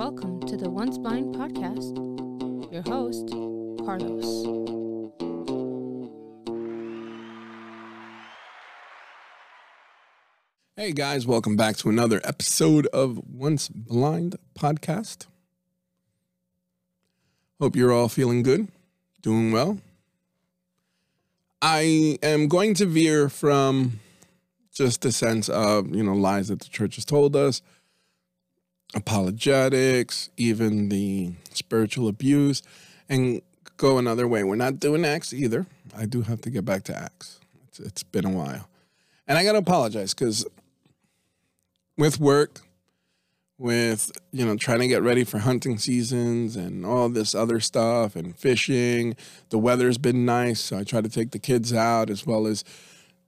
Welcome to the Once Blind podcast. Your host, Carlos. Hey guys, welcome back to another episode of Once Blind podcast. Hope you're all feeling good, doing well. I am going to veer from just a sense of, you know, lies that the church has told us, apologetics, even the spiritual abuse, and go another way. We're not doing Acts either. I do have to get back to Acts. It's, it's been a while. And I got to apologize because with work, with, you know, trying to get ready for hunting seasons and all this other stuff and fishing, the weather's been nice. So I try to take the kids out as well as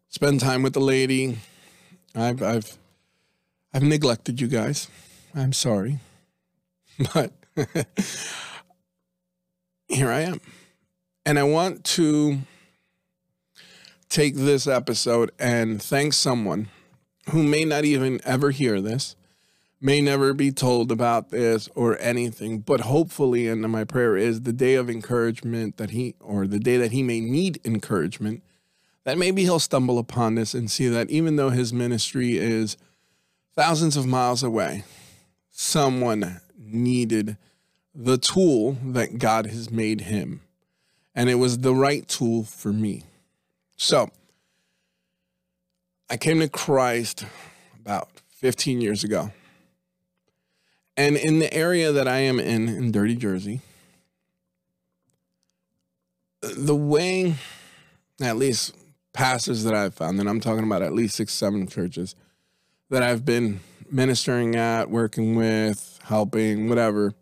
spend time with the lady. I've, I've, I've neglected you guys. I'm sorry. But here I am. And I want to take this episode and thank someone who may not even ever hear this, may never be told about this or anything, but hopefully, and my prayer is the day of encouragement that he, or the day that he may need encouragement, that maybe he'll stumble upon this and see that even though his ministry is thousands of miles away, someone needed the tool that God has made him. And it was the right tool for me. So I came to Christ about 15 years ago. And in the area that I am in, in Dirty Jersey, the way, at least pastors that I've found, and I'm talking about at least six, seven churches that I've been ministering at, working with, helping, whatever,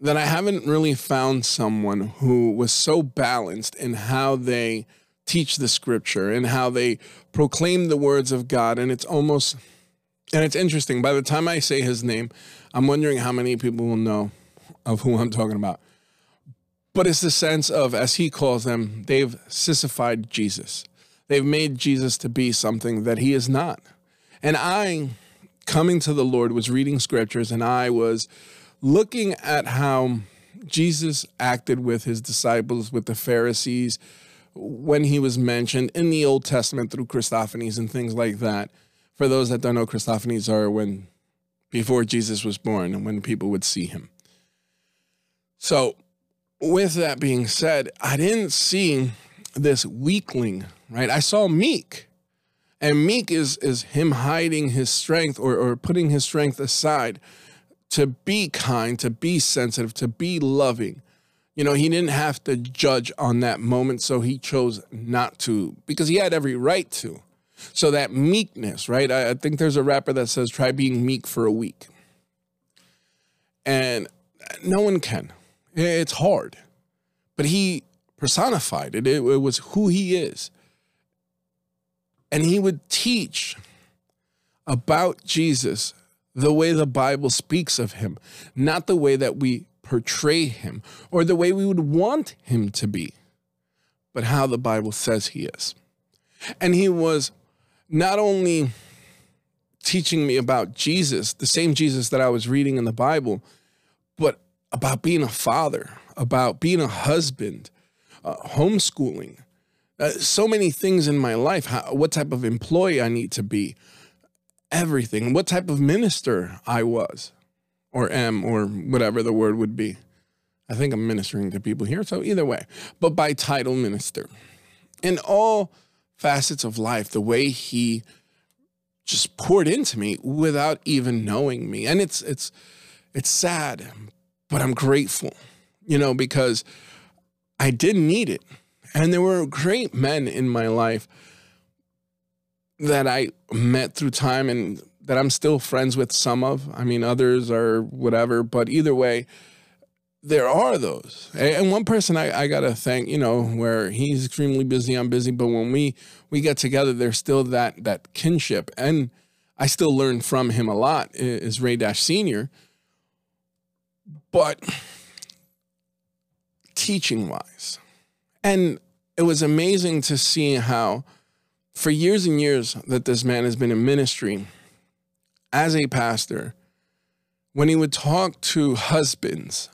that I haven't really found someone who was so balanced in how they teach the scripture and how they proclaim the words of God. And it's almost, and it's interesting. By the time I say his name, I'm wondering how many people will know of who I'm talking about. But it's the sense of, as he calls them, they've sissified Jesus. They've made Jesus to be something that he is not. And I, coming to the Lord, was reading scriptures and I was looking at how Jesus acted with his disciples, with the Pharisees, when he was mentioned in the Old Testament through Christophanies and things like that. For those that don't know, Christophanies are when before Jesus was born and when people would see him. So, with that being said, I didn't see this weakling, right? I saw meek. And meek is is him hiding his strength or, or putting his strength aside to be kind, to be sensitive, to be loving. You know, he didn't have to judge on that moment, so he chose not to because he had every right to. So that meekness, right? I, I think there's a rapper that says, try being meek for a week. And no one can. It's hard. But he personified it. It, it was who he is. And he would teach about Jesus the way the Bible speaks of him, not the way that we portray him or the way we would want him to be, but how the Bible says he is. And he was not only teaching me about Jesus, the same Jesus that I was reading in the Bible, but about being a father, about being a husband, uh, homeschooling, uh, so many things in my life, how, what type of employee I need to be, everything, what type of minister I was or am or whatever the word would be. I think I'm ministering to people here, so either way, but by title minister. In all facets of life, the way he just poured into me without even knowing me. And it's it's it's sad, but I'm grateful, you know, because I didn't need it. And there were great men in my life that I met through time and that I'm still friends with some of. I mean, others are whatever, but either way, there are those. And one person I, I gotta thank, you know, where he's extremely busy, I'm busy, but when we we get together, there's still that that kinship. And I still learn from him a lot, is Ray Dash Sr. But teaching wise. And it was amazing to see how for years and years that this man has been in ministry as a pastor when he would talk to husbands,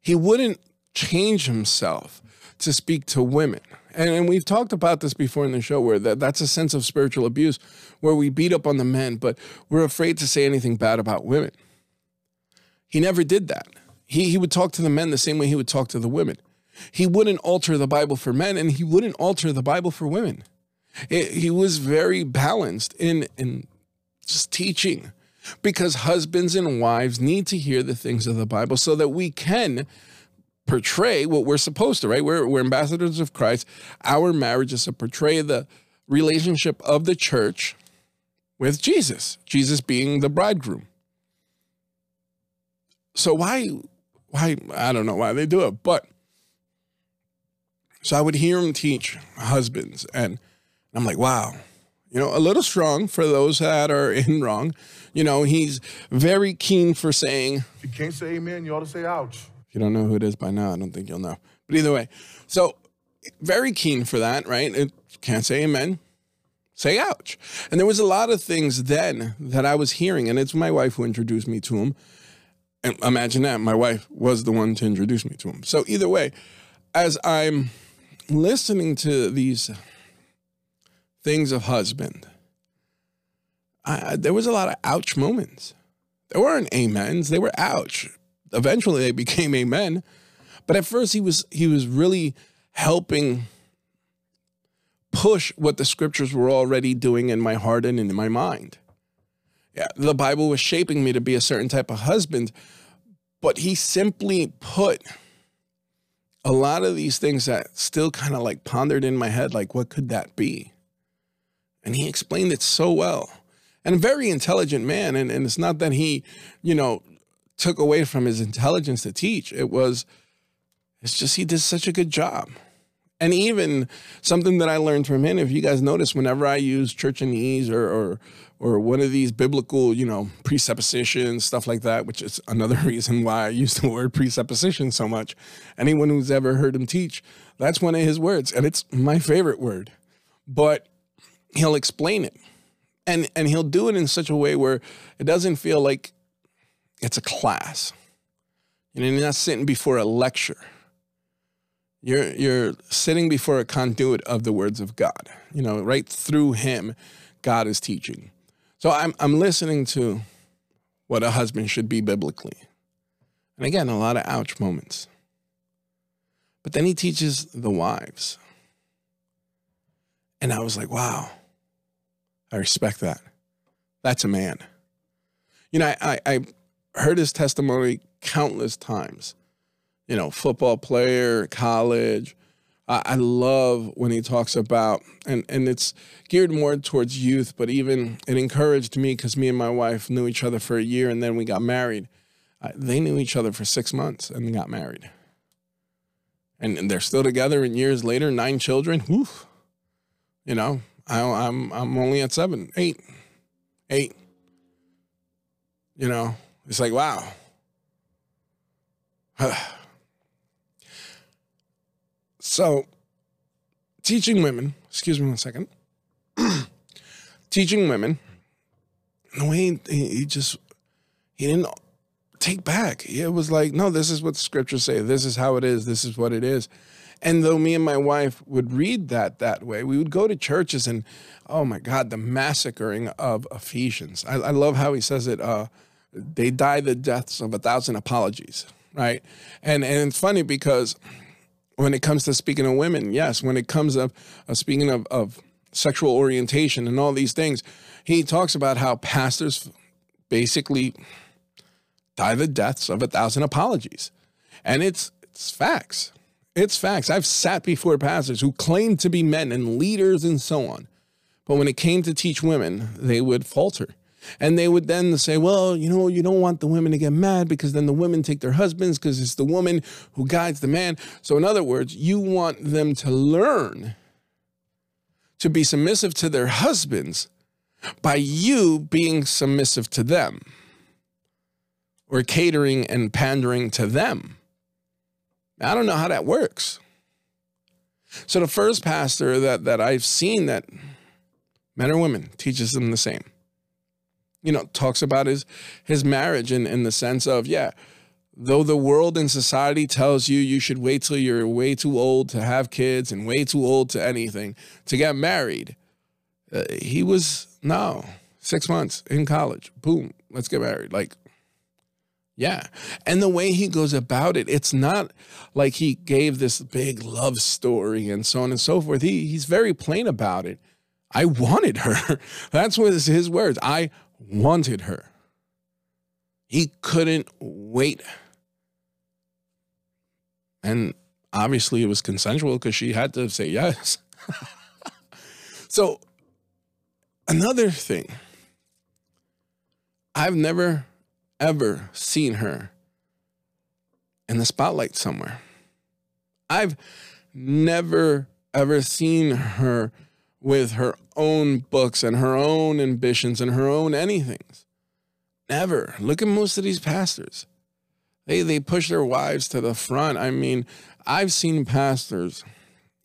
he wouldn't change himself to speak to women. And, and we've talked about this before in the show where that, that's a sense of spiritual abuse where we beat up on the men, but we're afraid to say anything bad about women. He never did that. He, he would talk to the men the same way he would talk to the women. He wouldn't alter the Bible for men and he wouldn't alter the Bible for women. It, he was very balanced in, in just teaching because husbands and wives need to hear the things of the Bible so that we can portray what we're supposed to, right? We're, we're ambassadors of Christ. Our marriage is to portray the relationship of the church with Jesus, Jesus being the bridegroom. So why, why, I don't know why they do it, but so I would hear him teach husbands and I'm like, wow, you know, a little strong for those that are in wrong. You know, he's very keen for saying. If you can't say amen, you ought to say ouch. If you don't know who it is by now, I don't think you'll know. But either way, so very keen for that, right? It can't say amen, say ouch. And there was a lot of things then that I was hearing, and it's my wife who introduced me to him. And imagine that my wife was the one to introduce me to him. So either way, as I'm listening to these things of husband, I, there was a lot of ouch moments. There weren't amens; they were ouch. Eventually, they became amen. But at first, he was he was really helping push what the scriptures were already doing in my heart and in my mind. Yeah, the Bible was shaping me to be a certain type of husband, but he simply put a lot of these things that still kind of like pondered in my head, like, what could that be? And he explained it so well. And a very intelligent man. And, and it's not that he, you know, took away from his intelligence to teach. It was, it's just he did such a good job. And even something that I learned from him, if you guys notice, whenever I use churchanese or, or or one of these biblical, you know, presuppositions, stuff like that, which is another reason why I use the word presupposition so much. Anyone who's ever heard him teach, that's one of his words, and it's my favorite word. But he'll explain it. And and he'll do it in such a way where it doesn't feel like it's a class. You know, you're not sitting before a lecture. You're you're sitting before a conduit of the words of God. You know, right through him, God is teaching. So I'm I'm listening to what a husband should be biblically. And again, a lot of ouch moments. But then he teaches the wives. And I was like, wow, I respect that. That's a man. You know, I, I, heard his testimony countless times. You know, football player, college. I, I love when he talks about, and, and it's geared more towards youth, but even it encouraged me because me and my wife knew each other for a year and then we got married. They knew each other for six months and got married. And, and they're still together and years later, nine children. Whew. You know, I, I'm I'm only at seven, eight, eight. You know, it's like wow. so, teaching women. Excuse me one second. teaching women. Way he, he just he didn't take back. It was like, no, this is what the scriptures say. This is how it is. This is what it is. And though me and my wife would read that that way, we would go to churches and, oh my God, the massacring of Ephesians. I, I love how he says it. Uh, they die the deaths of a thousand apologies, right? And and it's funny because when it comes to speaking of women, yes, when it comes of uh, speaking of, of sexual orientation and all these things, he talks about how pastors basically die the deaths of a thousand apologies, and it's it's facts. It's facts. I've sat before pastors who claimed to be men and leaders and so on. But when it came to teach women, they would falter. And they would then say, well, you know, you don't want the women to get mad because then the women take their husbands because it's the woman who guides the man. So, in other words, you want them to learn to be submissive to their husbands by you being submissive to them or catering and pandering to them. I don't know how that works. So the first pastor that that I've seen that men or women teaches them the same. You know, talks about his his marriage in, in the sense of, yeah, though the world and society tells you you should wait till you're way too old to have kids and way too old to anything to get married, uh, he was no six months in college. Boom, let's get married. Like, yeah. And the way he goes about it, it's not like he gave this big love story and so on and so forth. He he's very plain about it. I wanted her. That's what his words. I wanted her. He couldn't wait and obviously it was consensual because she had to say yes. so, another thing, I've never ever seen her in the spotlight somewhere. I've never ever seen her with her own books and her own ambitions and her own anythings. Never. Look at most of these pastors. They they push their wives to the front. I mean, I've seen pastors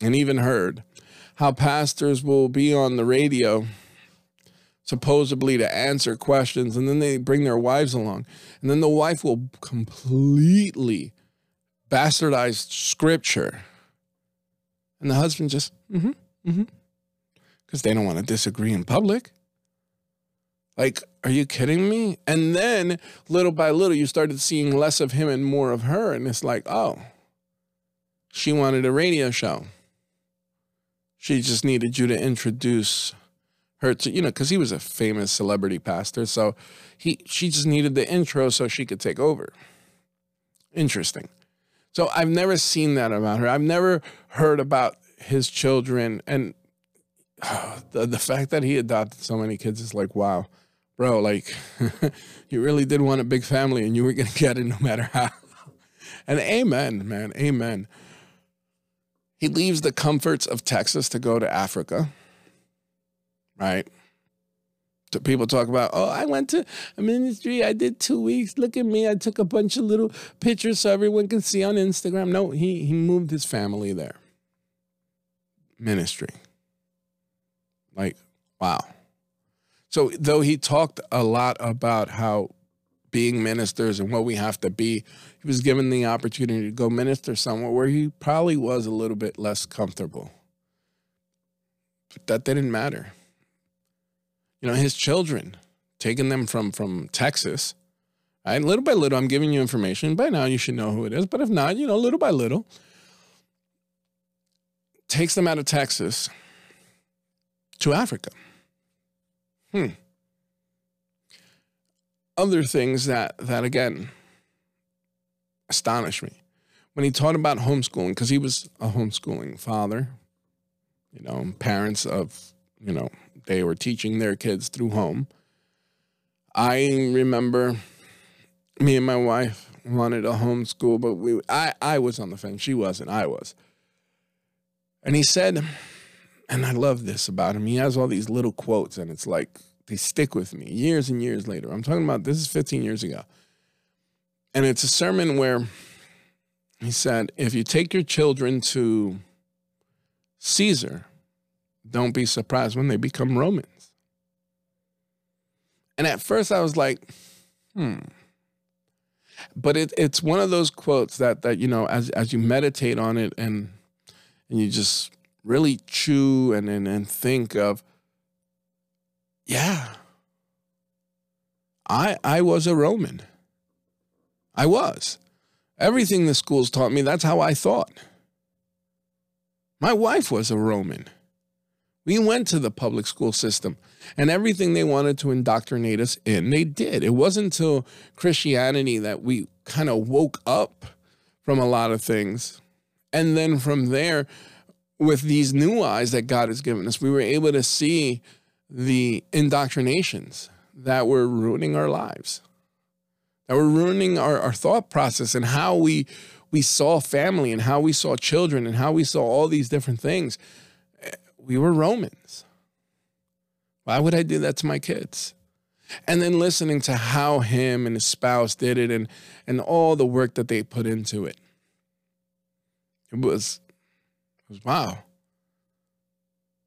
and even heard how pastors will be on the radio supposedly to answer questions and then they bring their wives along and then the wife will completely bastardize scripture and the husband just mm-hmm mm-hmm because they don't want to disagree in public like, are you kidding me? And then little by little, you started seeing less of him and more of her. And it's like, oh, she wanted a radio show. She just needed you to introduce her to, you know, because he was a famous celebrity pastor. So he she just needed the intro so she could take over. Interesting. So I've never seen that about her. I've never heard about his children and the, the fact that he adopted so many kids is like, wow bro, like you really did want a big family and you were going to get it no matter how. And amen, man, amen. He leaves the comforts of Texas to go to Africa, right? So people talk about, oh, I went to a ministry, I did two weeks. Look at me, I took a bunch of little pictures so everyone can see on Instagram. No, he he moved his family there. Ministry. Like, wow. So, though he talked a lot about how being ministers and what we have to be, he was given the opportunity to go minister somewhere where he probably was a little bit less comfortable. But that didn't matter. You know, his children, taking them from from Texas, right? Little by little, I'm giving you information. By now, you should know who it is. But if not, you know, little by little, takes them out of Texas to Africa. Hmm. Other things that that again astonish me when he taught about homeschooling because he was a homeschooling father. You know, parents of you know they were teaching their kids through home. I remember me and my wife wanted a homeschool, but we I I was on the fence. She wasn't. I was. And he said and I love this about him. He has all these little quotes, and it's like they stick with me years and years later. I'm talking about this is 15 years ago. And it's a sermon where he said, If you take your children to Caesar, don't be surprised when they become Romans. And at first I was like, hmm. But it, it's one of those quotes that that you know, as as you meditate on it and and you just really chew and, and, and think of, yeah, I, I was a Roman. I was. Everything the schools taught me, that's how I thought. My wife was a Roman. We went to the public school system, and everything they wanted to indoctrinate us in, they did. It wasn't until Christianity that we kind of woke up from a lot of things. And then from there, with these new eyes that God has given us, we were able to see the indoctrinations that were ruining our lives, that were ruining our, our thought process and how we we saw family and how we saw children and how we saw all these different things. We were Romans. Why would I do that to my kids? And then listening to how him and his spouse did it and and all the work that they put into it. It was wow.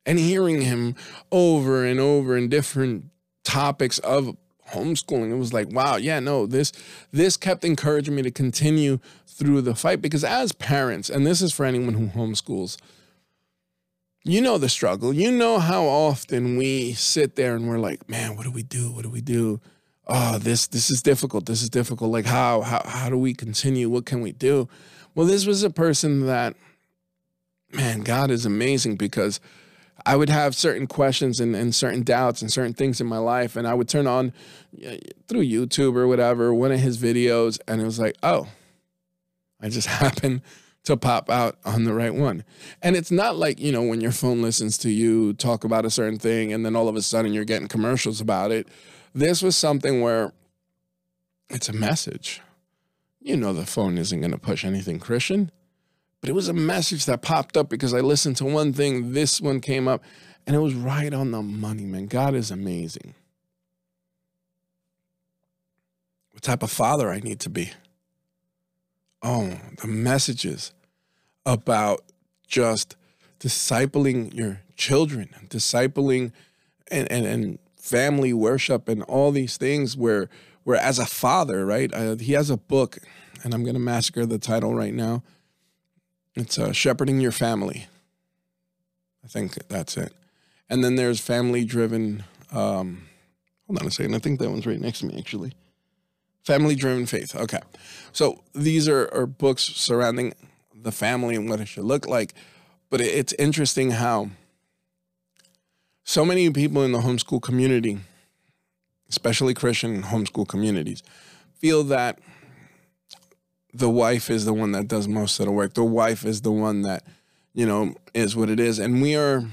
And hearing him over and over in different topics of homeschooling, it was like, wow, yeah, no, this this kept encouraging me to continue through the fight because as parents, and this is for anyone who homeschools, you know the struggle. You know how often we sit there and we're like, man, what do we do? What do we do? Oh, this this is difficult. This is difficult. Like how how how do we continue? What can we do? Well, this was a person that man, God is amazing because I would have certain questions and, and certain doubts and certain things in my life. And I would turn on through YouTube or whatever, one of his videos, and it was like, oh, I just happened to pop out on the right one. And it's not like, you know, when your phone listens to you talk about a certain thing and then all of a sudden you're getting commercials about it. This was something where it's a message. You know, the phone isn't going to push anything Christian. But it was a message that popped up because I listened to one thing, this one came up, and it was right on the money, man. God is amazing. What type of father I need to be? Oh, the messages about just discipling your children, discipling and, and, and family worship and all these things where where as a father, right? Uh, he has a book, and I'm gonna massacre the title right now. It's uh, shepherding your family. I think that's it. And then there's family driven. Um, hold on a second. I think that one's right next to me, actually. Family driven faith. Okay. So these are, are books surrounding the family and what it should look like. But it's interesting how so many people in the homeschool community, especially Christian homeschool communities, feel that the wife is the one that does most of the work. The wife is the one that, you know, is what it is. And we are,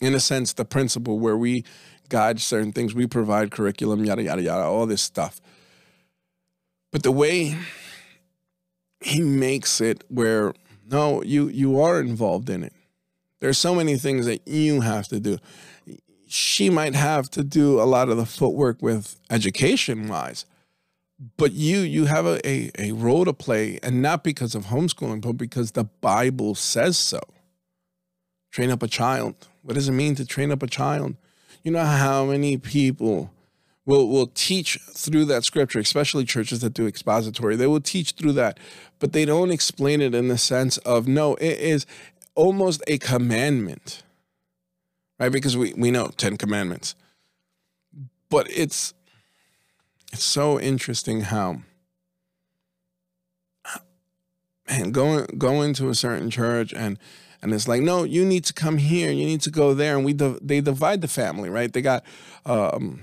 in a sense, the principal where we guide certain things, we provide curriculum, yada, yada, yada, all this stuff. But the way he makes it where, no, you you are involved in it. There's so many things that you have to do. She might have to do a lot of the footwork with education wise but you you have a, a, a role to play and not because of homeschooling but because the bible says so. Train up a child. What does it mean to train up a child? You know how many people will will teach through that scripture especially churches that do expository. They will teach through that but they don't explain it in the sense of no it is almost a commandment right? Because we we know 10 commandments. But it's it's so interesting how man going going to a certain church and and it's like no you need to come here you need to go there. And we they divide the family right? They got um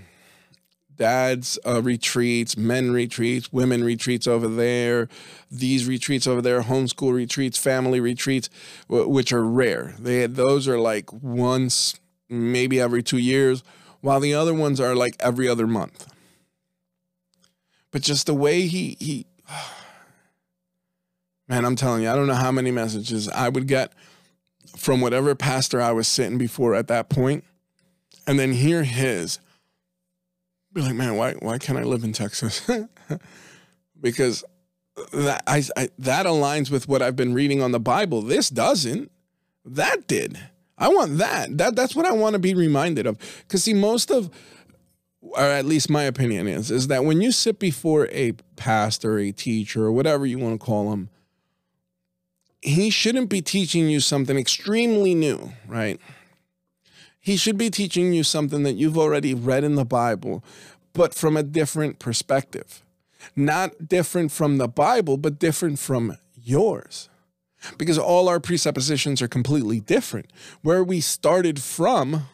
dad's uh, retreats men retreats women retreats over there these retreats over there homeschool retreats family retreats which are rare. They those are like once maybe every two years while the other ones are like every other month but just the way he he man i'm telling you i don't know how many messages i would get from whatever pastor i was sitting before at that point and then hear his be like man why why can't i live in texas? Because that I, I that aligns with what i've been reading on the bible. This doesn't. That did. I want that. That that's what i want to be reminded of. Because see most of or at least my opinion is, is that when you sit before a pastor, a teacher, or whatever you want to call him, he shouldn't be teaching you something extremely new, right? He should be teaching you something that you've already read in the Bible, but from a different perspective. Not different from the Bible, but different from yours. Because all our presuppositions are completely different. Where we started from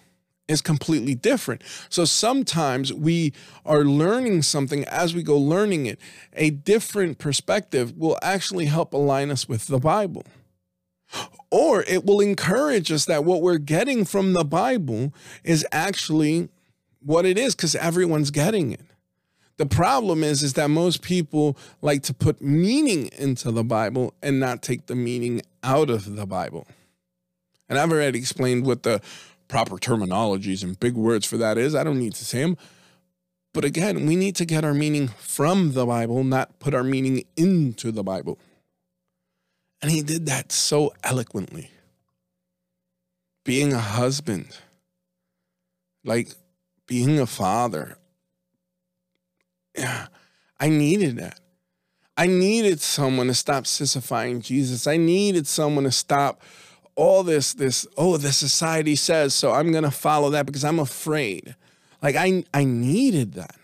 is completely different. So sometimes we are learning something as we go learning it. A different perspective will actually help align us with the Bible. Or it will encourage us that what we're getting from the Bible is actually what it is because everyone's getting it. The problem is is that most people like to put meaning into the Bible and not take the meaning out of the Bible. And I've already explained what the proper terminologies and big words for that is. I don't need to say them. But again, we need to get our meaning from the Bible, not put our meaning into the Bible. And he did that so eloquently. Being a husband, like being a father, Yeah, I needed that. I needed someone to stop sissifying Jesus. I needed someone to stop all this, this, oh, the society says, so I'm gonna follow that because I'm afraid. Like I I needed that.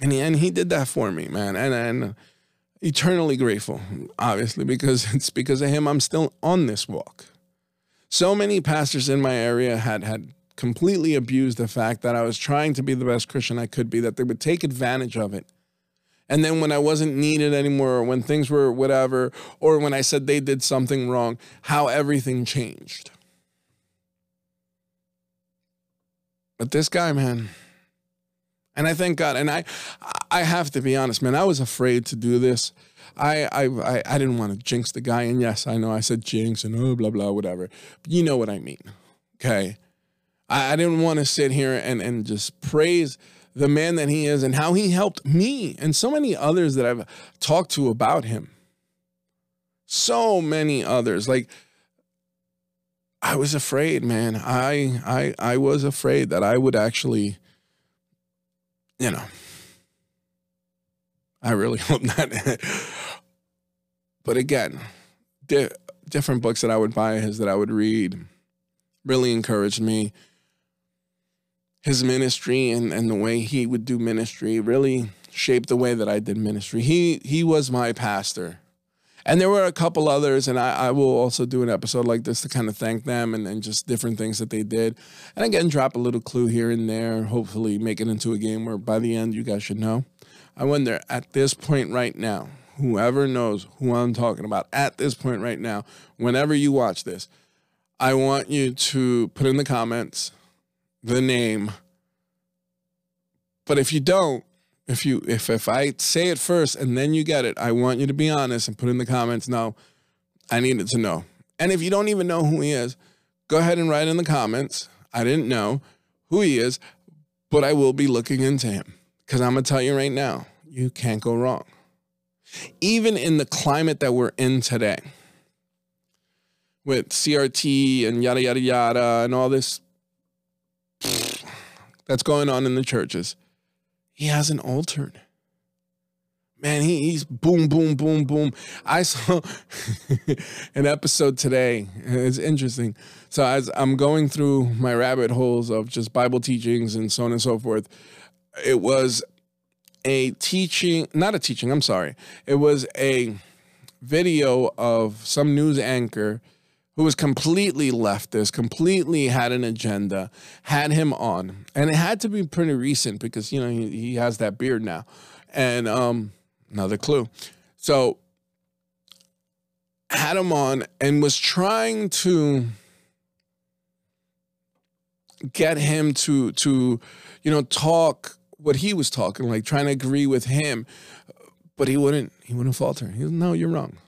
And he, and he did that for me, man. And and eternally grateful, obviously, because it's because of him I'm still on this walk. So many pastors in my area had had completely abused the fact that I was trying to be the best Christian I could be, that they would take advantage of it. And then when I wasn't needed anymore, or when things were whatever, or when I said they did something wrong, how everything changed. But this guy, man, and I thank God. And I, I have to be honest, man. I was afraid to do this. I, I, I, I didn't want to jinx the guy. And yes, I know I said jinx and oh, blah, blah, whatever. But you know what I mean. Okay. I, I didn't want to sit here and, and just praise the man that he is and how he helped me and so many others that I've talked to about him. So many others. Like, I was afraid, man. I I I was afraid that I would actually you know, I really hope not. but again, di- different books that I would buy, his that I would read, really encouraged me. His ministry and, and the way he would do ministry really shaped the way that I did ministry. He he was my pastor. And there were a couple others, and I, I, will also do an episode like this to kind of thank them and, and just different things that they did. And again, drop a little clue here and there, hopefully make it into a game where by the end you guys should know. I wonder at this point right now, whoever knows who I'm talking about at this point right now, whenever you watch this, I want you to put in the comments the name. But if you don't, if you if if I say it first and then you get it, I want you to be honest and put in the comments. No, I needed to know. And if you don't even know who he is, go ahead and write in the comments. I didn't know who he is, but I will be looking into him because I'm gonna tell you right now, you can't go wrong. Even in the climate that we're in today, with CRT and yada yada yada and all this that's going on in the churches he hasn't altered. Man, he, he's boom, boom, boom, boom. I saw an episode today. It's interesting. So as I'm going through my rabbit holes of just Bible teachings and so on and so forth, it was a teaching, not a teaching, I'm sorry. It was a video of some news anchor who was completely leftist, completely had an agenda, had him on. And it had to be pretty recent because, you know, he, he has that beard now. And um, another clue. So had him on and was trying to get him to to you know talk what he was talking like trying to agree with him but he wouldn't he wouldn't falter he was no you're wrong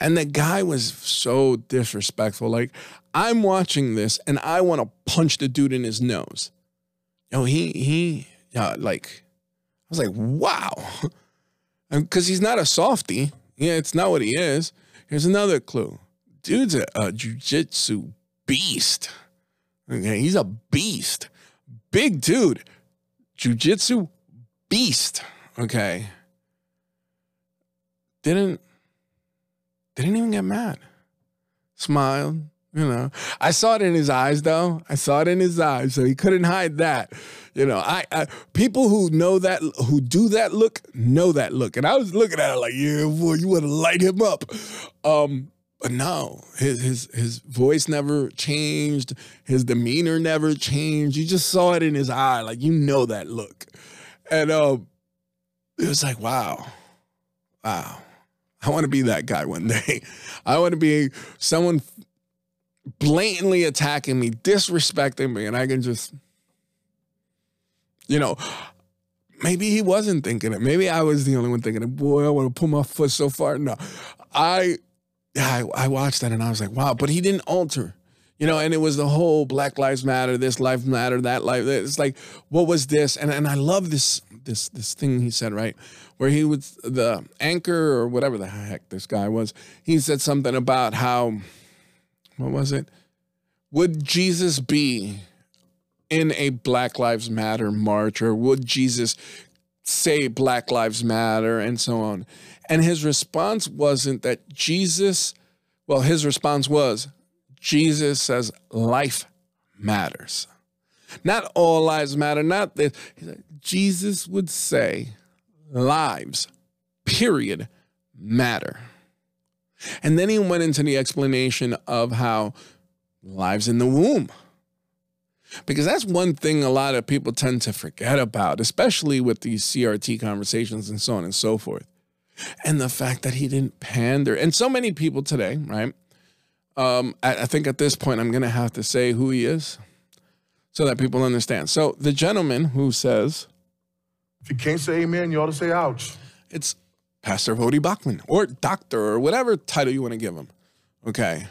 and the guy was so disrespectful. Like, I'm watching this and I want to punch the dude in his nose. Yo, he, he, yeah, like, I was like, wow. Because he's not a softy. Yeah, it's not what he is. Here's another clue dude's a, a jujitsu beast. Okay, he's a beast. Big dude. Jujitsu beast. Okay. Didn't they didn't even get mad. Smiled, you know. I saw it in his eyes though. I saw it in his eyes, so he couldn't hide that. You know, I, I people who know that who do that look know that look. And I was looking at it like, yeah, boy, you want to light him up. Um, but no, his his his voice never changed. His demeanor never changed. You just saw it in his eye, like you know that look. And um, it was like, wow, wow. I want to be that guy one day. I want to be someone blatantly attacking me, disrespecting me, and I can just, you know, maybe he wasn't thinking it. Maybe I was the only one thinking it. Boy, I want to put my foot so far. No, I, I, I watched that and I was like, wow. But he didn't alter, you know. And it was the whole Black Lives Matter, this life matter, that life. It's like, what was this? And and I love this this this thing he said right where he was the anchor or whatever the heck this guy was. He said something about how what was it? Would Jesus be in a Black Lives Matter march or would Jesus say Black Lives Matter and so on. And his response wasn't that Jesus, well, his response was Jesus says life matters. Not all lives matter, not that Jesus would say lives, period, matter. And then he went into the explanation of how lives in the womb. Because that's one thing a lot of people tend to forget about, especially with these CRT conversations and so on and so forth. And the fact that he didn't pander. And so many people today, right? Um, I, I think at this point, I'm going to have to say who he is so that people understand. So the gentleman who says, If you can't say amen, you ought to say ouch. it's Pastor Voddie Baucham or doctor or whatever title you want to give him. Okay.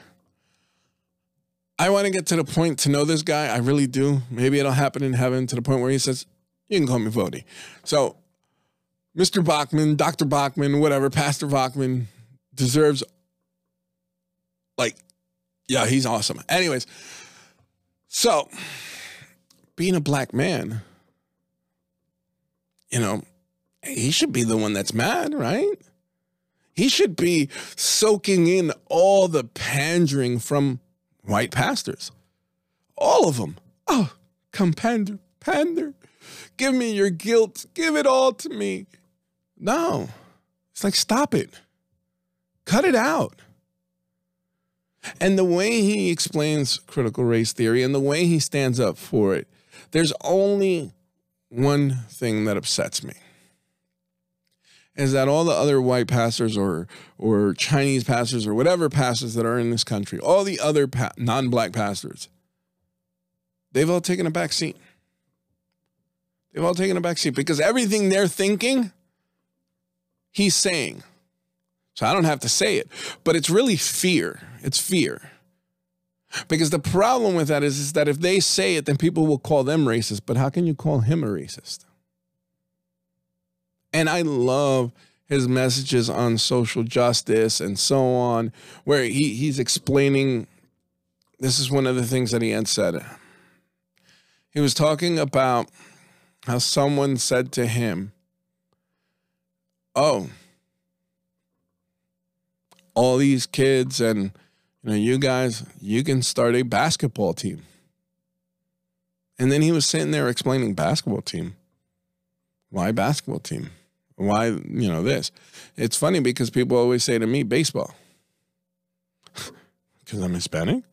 I want to get to the point to know this guy. I really do. Maybe it'll happen in heaven to the point where he says, You can call me Voddie. So, Mr. Baucham, Dr. Baucham, whatever, Pastor Baucham deserves, like, yeah, he's awesome. Anyways, so being a black man, you know, he should be the one that's mad, right? He should be soaking in all the pandering from white pastors. All of them. Oh, come pander, pander. Give me your guilt. Give it all to me. No. It's like, stop it. Cut it out. And the way he explains critical race theory and the way he stands up for it, there's only one thing that upsets me is that all the other white pastors or or Chinese pastors or whatever pastors that are in this country, all the other pa- non-black pastors, they've all taken a back seat. They've all taken a back seat because everything they're thinking, he's saying. So I don't have to say it, but it's really fear. It's fear. Because the problem with that is, is that if they say it, then people will call them racist. But how can you call him a racist? And I love his messages on social justice and so on, where he, he's explaining this is one of the things that he had said. He was talking about how someone said to him, Oh, all these kids and you you guys, you can start a basketball team. And then he was sitting there explaining basketball team. Why basketball team? Why, you know, this? It's funny because people always say to me, baseball. Because I'm Hispanic?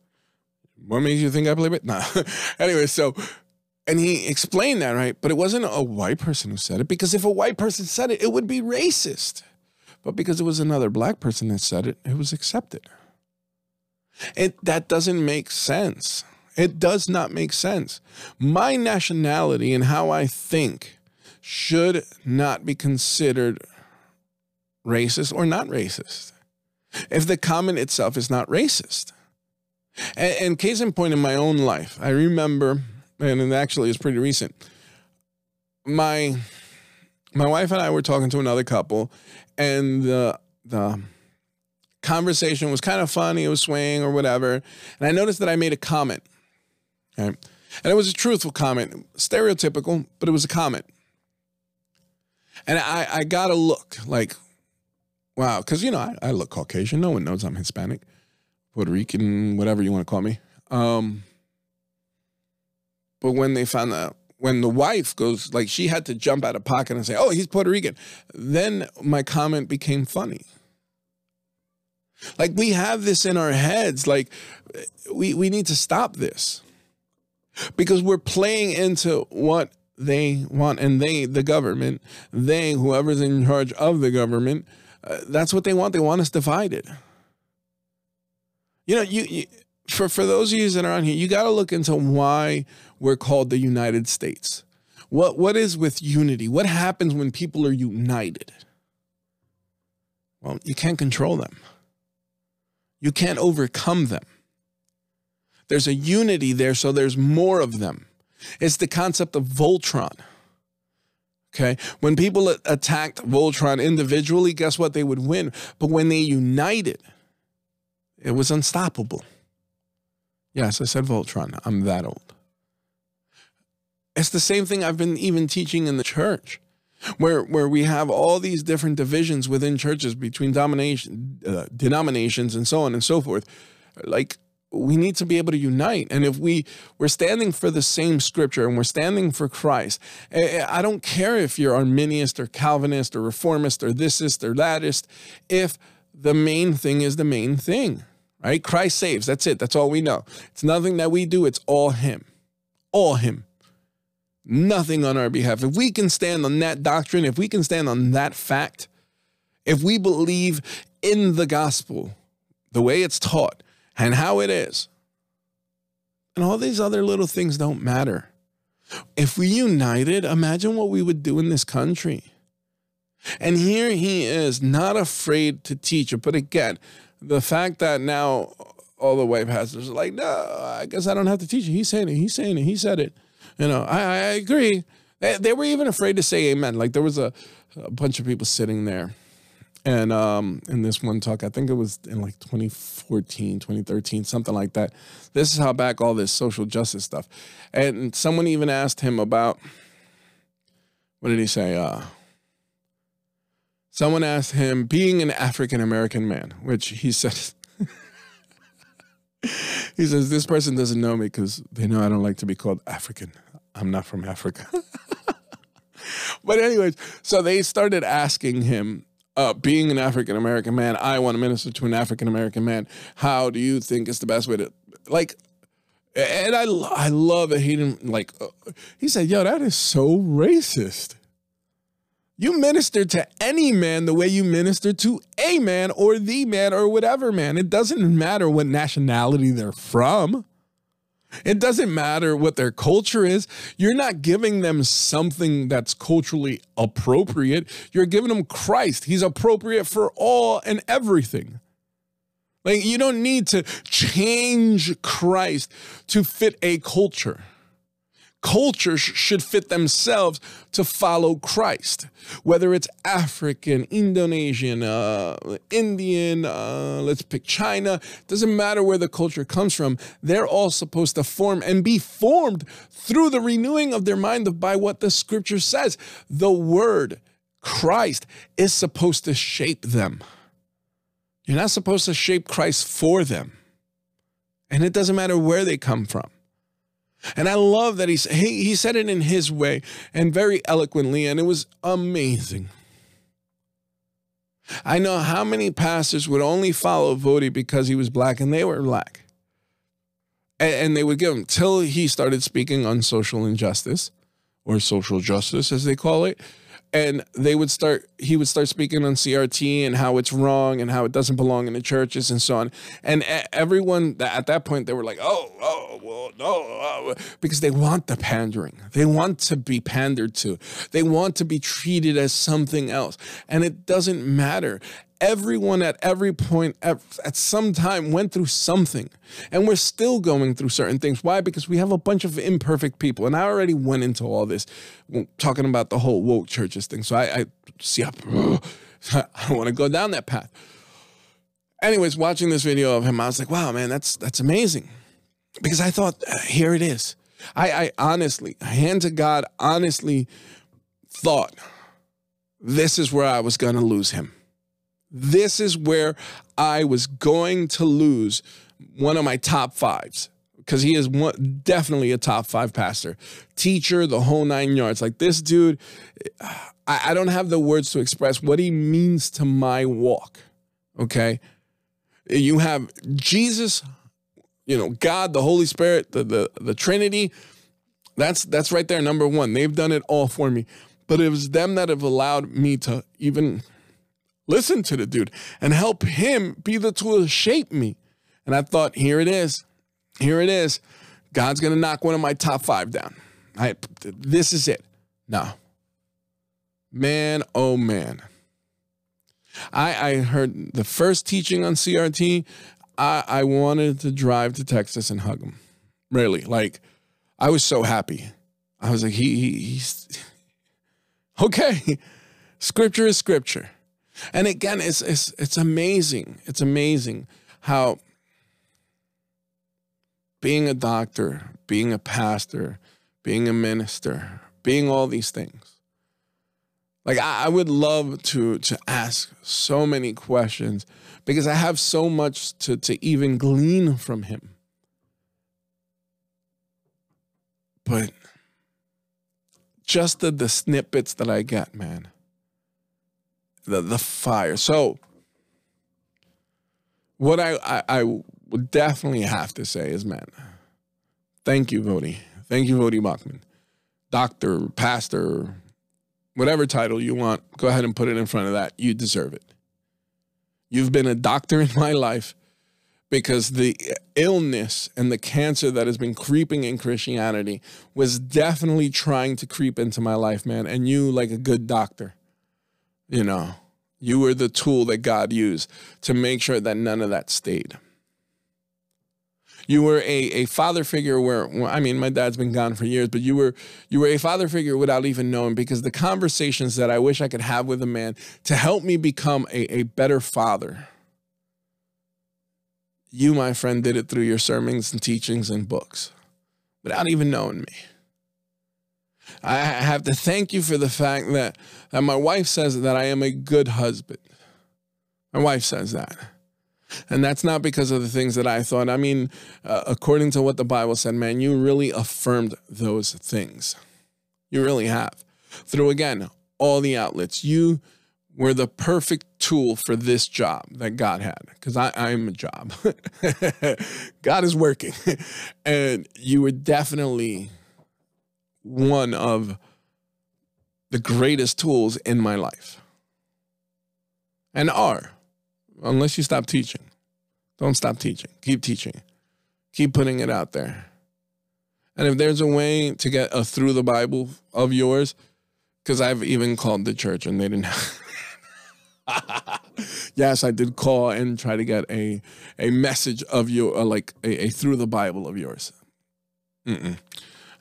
What makes you think I play baseball? Nah. anyway, so, and he explained that, right? But it wasn't a white person who said it because if a white person said it, it would be racist. But because it was another black person that said it, it was accepted. It, that doesn't make sense. It does not make sense. My nationality and how I think should not be considered racist or not racist if the comment itself is not racist. And, and case in point in my own life, I remember, and it actually is pretty recent, my my wife and I were talking to another couple, and the the conversation was kind of funny, it was swaying or whatever. And I noticed that I made a comment. Right? And it was a truthful comment, stereotypical, but it was a comment. And I, I got a look like, wow, because, you know, I, I, look Caucasian. No one knows I'm Hispanic, Puerto Rican, whatever you want to call me. Um, but when they found out, when the wife goes, like, she had to jump out of pocket and say, oh, he's Puerto Rican, then my comment became funny. Like we have this in our heads. Like we, we need to stop this because we're playing into what they want and they, the government, they, whoever's in charge of the government, uh, that's what they want. They want us divided. You know, you, you for, for those of you that are on here, you got to look into why we're called the United States. What, what is with unity? What happens when people are united? Well, you can't control them. You can't overcome them. There's a unity there, so there's more of them. It's the concept of Voltron. Okay. When people attacked Voltron individually, guess what? They would win. But when they united, it was unstoppable. Yes, I said Voltron. I'm that old. It's the same thing I've been even teaching in the church, where where we have all these different divisions within churches between domination, uh, denominations, and so on and so forth. Like we need to be able to unite, and if we we're standing for the same scripture and we're standing for Christ, I don't care if you're Arminianist or Calvinist or Reformist or thisist or thatist, if the main thing is the main thing, right? Christ saves. That's it. That's all we know. It's nothing that we do. It's all Him, all Him nothing on our behalf. If we can stand on that doctrine, if we can stand on that fact, if we believe in the gospel, the way it's taught and how it is, and all these other little things don't matter. If we united, imagine what we would do in this country. And here he is, not afraid to teach it. But again, the fact that now all the white pastors are like, no, I guess I don't have to teach it. He's saying it. He's saying it. He said it. You know, I, I agree. They, they, were even afraid to say amen. Like there was a, a bunch of people sitting there. And um, in this one talk, I think it was in like 2014, 2013, something like that. This is how back all this social justice stuff. And someone even asked him about, what did he say? Uh, someone asked him, being an African American man, which he said, he says, This person doesn't know me because they know I don't like to be called African. I'm not from Africa. but, anyways, so they started asking him, uh, being an African American man, I want to minister to an African American man. How do you think is the best way to, like, and I, I love it. He didn't like, uh, he said, yo, that is so racist. You minister to any man the way you minister to a man or the man or whatever man. It doesn't matter what nationality they're from. It doesn't matter what their culture is. You're not giving them something that's culturally appropriate. You're giving them Christ. He's appropriate for all and everything. Like, you don't need to change Christ to fit a culture cultures should fit themselves to follow Christ. Whether it's African, Indonesian, uh, Indian, uh, let's pick China, doesn't matter where the culture comes from, they're all supposed to form and be formed through the renewing of their mind by what the scripture says. The word, Christ, is supposed to shape them. You're not supposed to shape Christ for them. And it doesn't matter where they come from. And I love that he, he, he said it in his way and very eloquently, and it was amazing. I know how many pastors would only follow Voddie because he was black and they were black. And, and they would give him till he started speaking on social injustice or social justice, as they call it and they would start he would start speaking on crt and how it's wrong and how it doesn't belong in the churches and so on. And everyone at that point they were like oh oh well no oh, because they want the pandering. They want to be pandered to. They want to be treated as something else. And it doesn't matter everyone at every point at, at, some time went through something. And we're still going through certain things. Why? Because we have a bunch of imperfect people. And i already went into all this talking about the whole woke churches thing. So i, I see I, I don't want to go down that path. Anyways watching this video of him i was like wow man that's that's amazing. Because i thought uh, here it is. I, I honestly hand to god honestly thought this is where i was going to lose him this is where I was going to lose one of my top fives because he is one, definitely a top five pastor, teacher, the whole nine yards. Like this dude, I, I don't have the words to express what he means to my walk. Okay. You have Jesus, you know, God, the Holy Spirit, the, the, the Trinity. That's that's right there, number one. They've done it all for me. But it was them that have allowed me to even listen to the dude and help him be the tool to shape me. And I thought, here it is. Here it is. God's going to knock one of my top five down. I, this is it. No. Man, oh man. I, I heard the first teaching on CRT. I, I wanted to drive to Texas and hug him. Really. Like, I was so happy. I was like, he, he he's okay. Scripture is scripture. And again, it's, it's, it's amazing. It's amazing how being a doctor, being a pastor, being a minister, being all these things. Like I, I would love to to ask so many questions because I have so much to to even glean from him. But just the, the snippets that I get, man. The the fire. So what I, I, I would definitely have to say is, man, thank you, Voddie. Thank you, Voddie Baucham. Doctor, pastor, whatever title you want, go ahead and put it in front of that. You deserve it. You've been a doctor in my life because the illness and the cancer that has been creeping in Christianity was definitely trying to creep into my life, man. And you, like a good doctor, you know, you were the tool that God used to make sure that none of that stayed. You were a, a father figure where I mean my dad's been gone for years, but you were you were a father figure without even knowing because the conversations that I wish I could have with a man to help me become a, a better father you, my friend, did it through your sermons and teachings and books without even knowing me. I have to thank you for the fact that, that my wife says that I am a good husband. My wife says that. And that's not because of the things that I thought. I mean, uh, according to what the Bible said, man, you really affirmed those things. You really have. Through, again, all the outlets. You were the perfect tool for this job that God had because I'm a job. God is working. and you were definitely one of the greatest tools in my life and are, unless you stop teaching. Don't stop teaching. Keep teaching. Keep putting it out there. And if there's a way to get a through the Bible of yours, because I've even called the church and they didn't. yes, I did call and try to get a a message of your, uh, like a, a, through the Bible of yours. Mm-mm.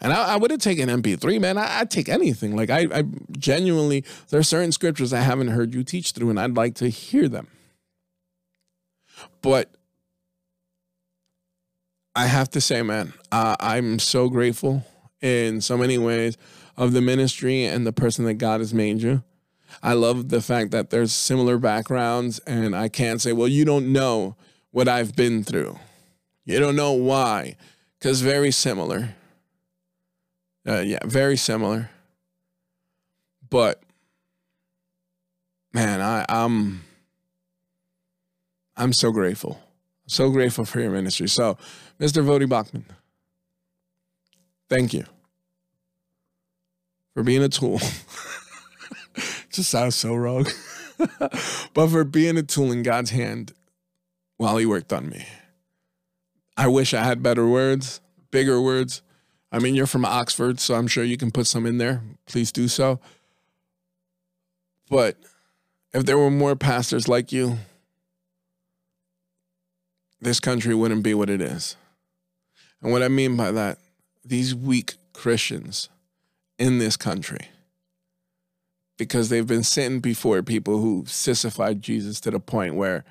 And I, I would have taken MP3, man. I, would take anything. Like I, I genuinely, there are certain scriptures I haven't heard you teach through, and I'd like to hear them. But I have to say, man, uh, I'm so grateful in so many ways of the ministry and the person that God has made you. I love the fact that there's similar backgrounds, and I can't say, well, you don't know what I've been through. You don't know why, because very similar. Uh, yeah, very similar. But man, I, I'm I'm so grateful, so grateful for your ministry. So, Mr. Voddie Baucham, thank you for being a tool. just sounds so wrong. but for being a tool in God's hand while He worked on me. I wish I had better words, bigger words. I mean, you're from Oxford, so I'm sure you can put some in there. Please do so. But if there were more pastors like you, this country wouldn't be what it is. And what I mean by that, these weak Christians in this country because they've been sitting before people who sissified Jesus to the point where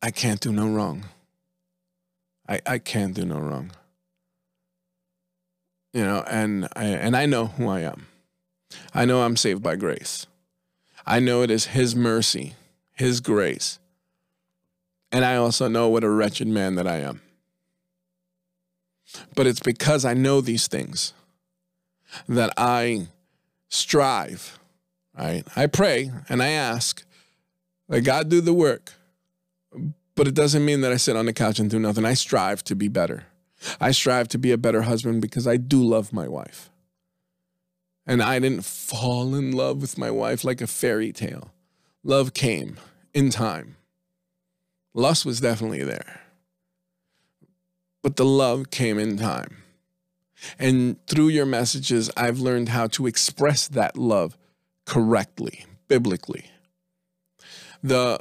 I can't do no wrong. I, I can't do no wrong. You know, and I and I know who I am. I know I'm saved by grace. I know it is his mercy, his grace. And I also know what a wretched man that I am. But it's because I know these things that I strive, right? I pray and I ask that God do the work, but it doesn't mean that I sit on the couch and do nothing. I strive to be better. I strive to be a better husband because I do love my wife. And I didn't fall in love with my wife like a fairy tale. Love came in time. Lust was definitely there. But the love came in time. And through your messages, I've learned how to express that love correctly, biblically. The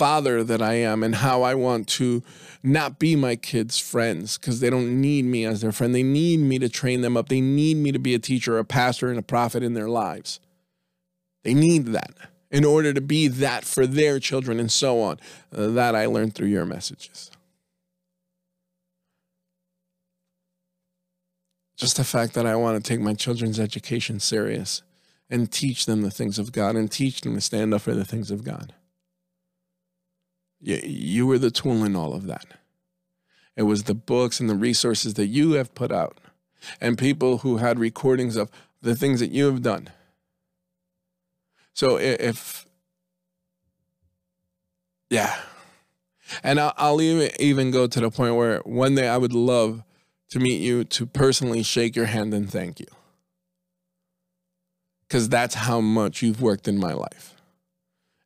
father that I am and how I want to not be my kids' friends because they don't need me as their friend. They need me to train them up. They need me to be a teacher, a pastor, and a prophet in their lives. They need that in order to be that for their children and so on. Uh, that I learned through your messages. just the fact that I want to take my children's education serious and teach them the things of God and teach them to stand up for the things of God. You, were the tool in all of that. It was the books and the resources that you have put out and people who had recordings of the things that you have done. So if, yeah. And I'll, I'll even, even go to the point where one day I would love to meet you to personally shake your hand and thank you. Because that's how much you've worked in my life.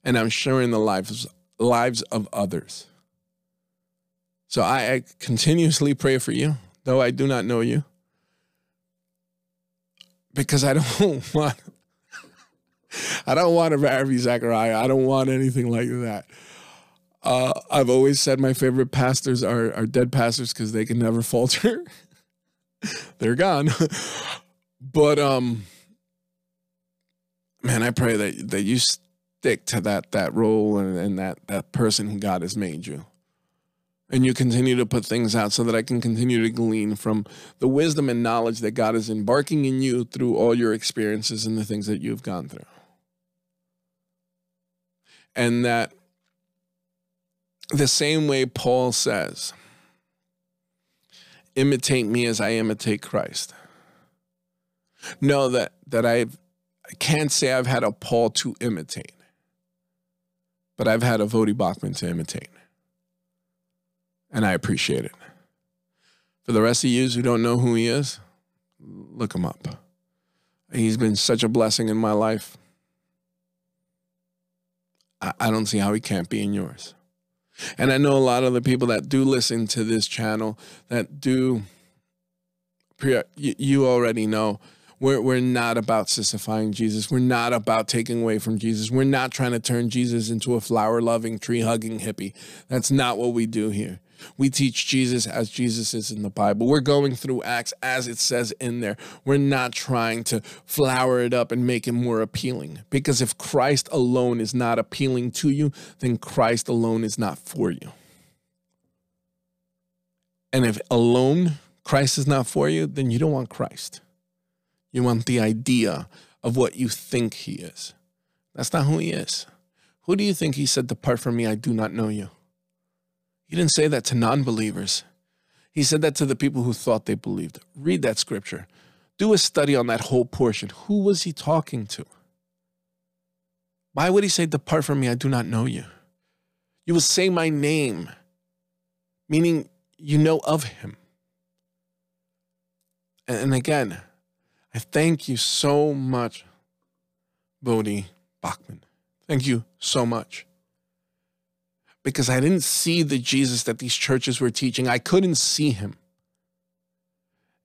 And I'm sharing the lives, lives of others. So I, I continuously pray for you, though I do not know you. Because I don't want I don't want a Ravi Zacharias. I don't want anything like that. Uh, I've always said my favorite pastors are, are dead pastors because they can never falter. They're gone. but um, man, I pray that that you stick to that that role and, and that that person who God has made you. And you continue to put things out so that I can continue to glean from the wisdom and knowledge that God is embarking in you through all your experiences and the things that you've gone through. And that the same way Paul says, imitate me as I imitate Christ. Know that that I can't say I've had a Paul to imitate, but I've had a Voddie Baucham to imitate. And I appreciate it. For the rest of you who don't know who he is, look him up. He's been such a blessing in my life. I, I don't see how he can't be in yours. And I know a lot of the people that do listen to this channel that do, you already know, we're, we're not about sissifiing Jesus. We're not about taking away from Jesus. We're not trying to turn Jesus into a flower loving, tree hugging hippie. That's not what we do here. We teach Jesus as Jesus is in the Bible. We're going through Acts as it says in there. We're not trying to flower it up and make it more appealing. Because if Christ alone is not appealing to you, then Christ alone is not for you. And if alone Christ is not for you, then you don't want Christ. You want the idea of what you think he is. That's not who he is. Who do you think he said, Depart from me, I do not know you? He didn't say that to non believers. He said that to the people who thought they believed. Read that scripture. Do a study on that whole portion. Who was he talking to? Why would he say, Depart from me, I do not know you? You will say my name, meaning you know of him. And again, I thank you so much, Voddie Baucham. Thank you so much because I didn't see the Jesus that these churches were teaching. I couldn't see him.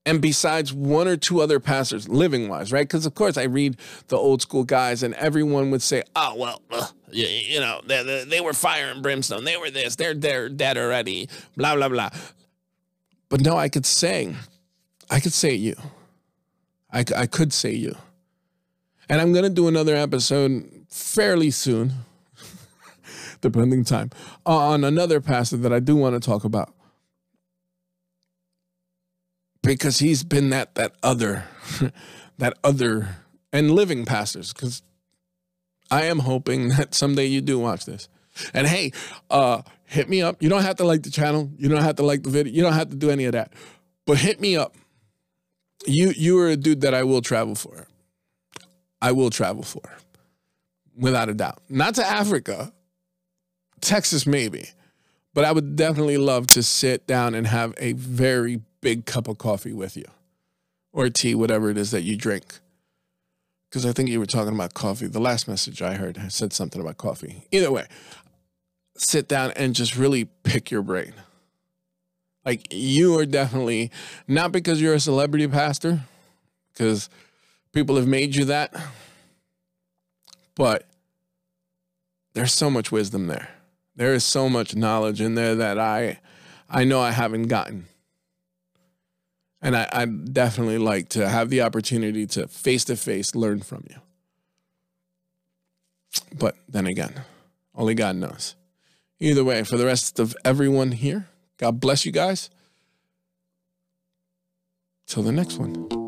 And besides one or two other pastors, living wise, right? Because of course I read the old school guys, and everyone would say, "Oh well, uh, you, you, know, they, they were fire and brimstone. They were this. They're they're dead already. Blah blah blah." But no, I could say, I could say you. I I could say you. And I'm gonna do another episode fairly soon depending time, on another pastor that I do want to talk about. Because he's been that that other, that other, and living pastors. Because I am hoping that someday you do watch this. And hey, uh, hit me up. You don't have to like the channel. You don't have to like the video. You don't have to do any of that. But hit me up. You you are a dude that I will travel for. I will travel for. Without a doubt. Not to Africa. Texas, maybe. But I would definitely love to sit down and have a very big cup of coffee with you or tea, whatever it is that you drink. Because I think you were talking about coffee. The last message I heard said something about coffee. Either way, sit down and just really pick your brain. Like, you are definitely, not because you're a celebrity pastor, because people have made you that, but there's so much wisdom there. There is so much knowledge in there that I I know I haven't gotten. And I, I definitely like to have the opportunity to face to face learn from you. But then again, only God knows. Either way, for the rest of everyone here, God bless you guys. Till the next one.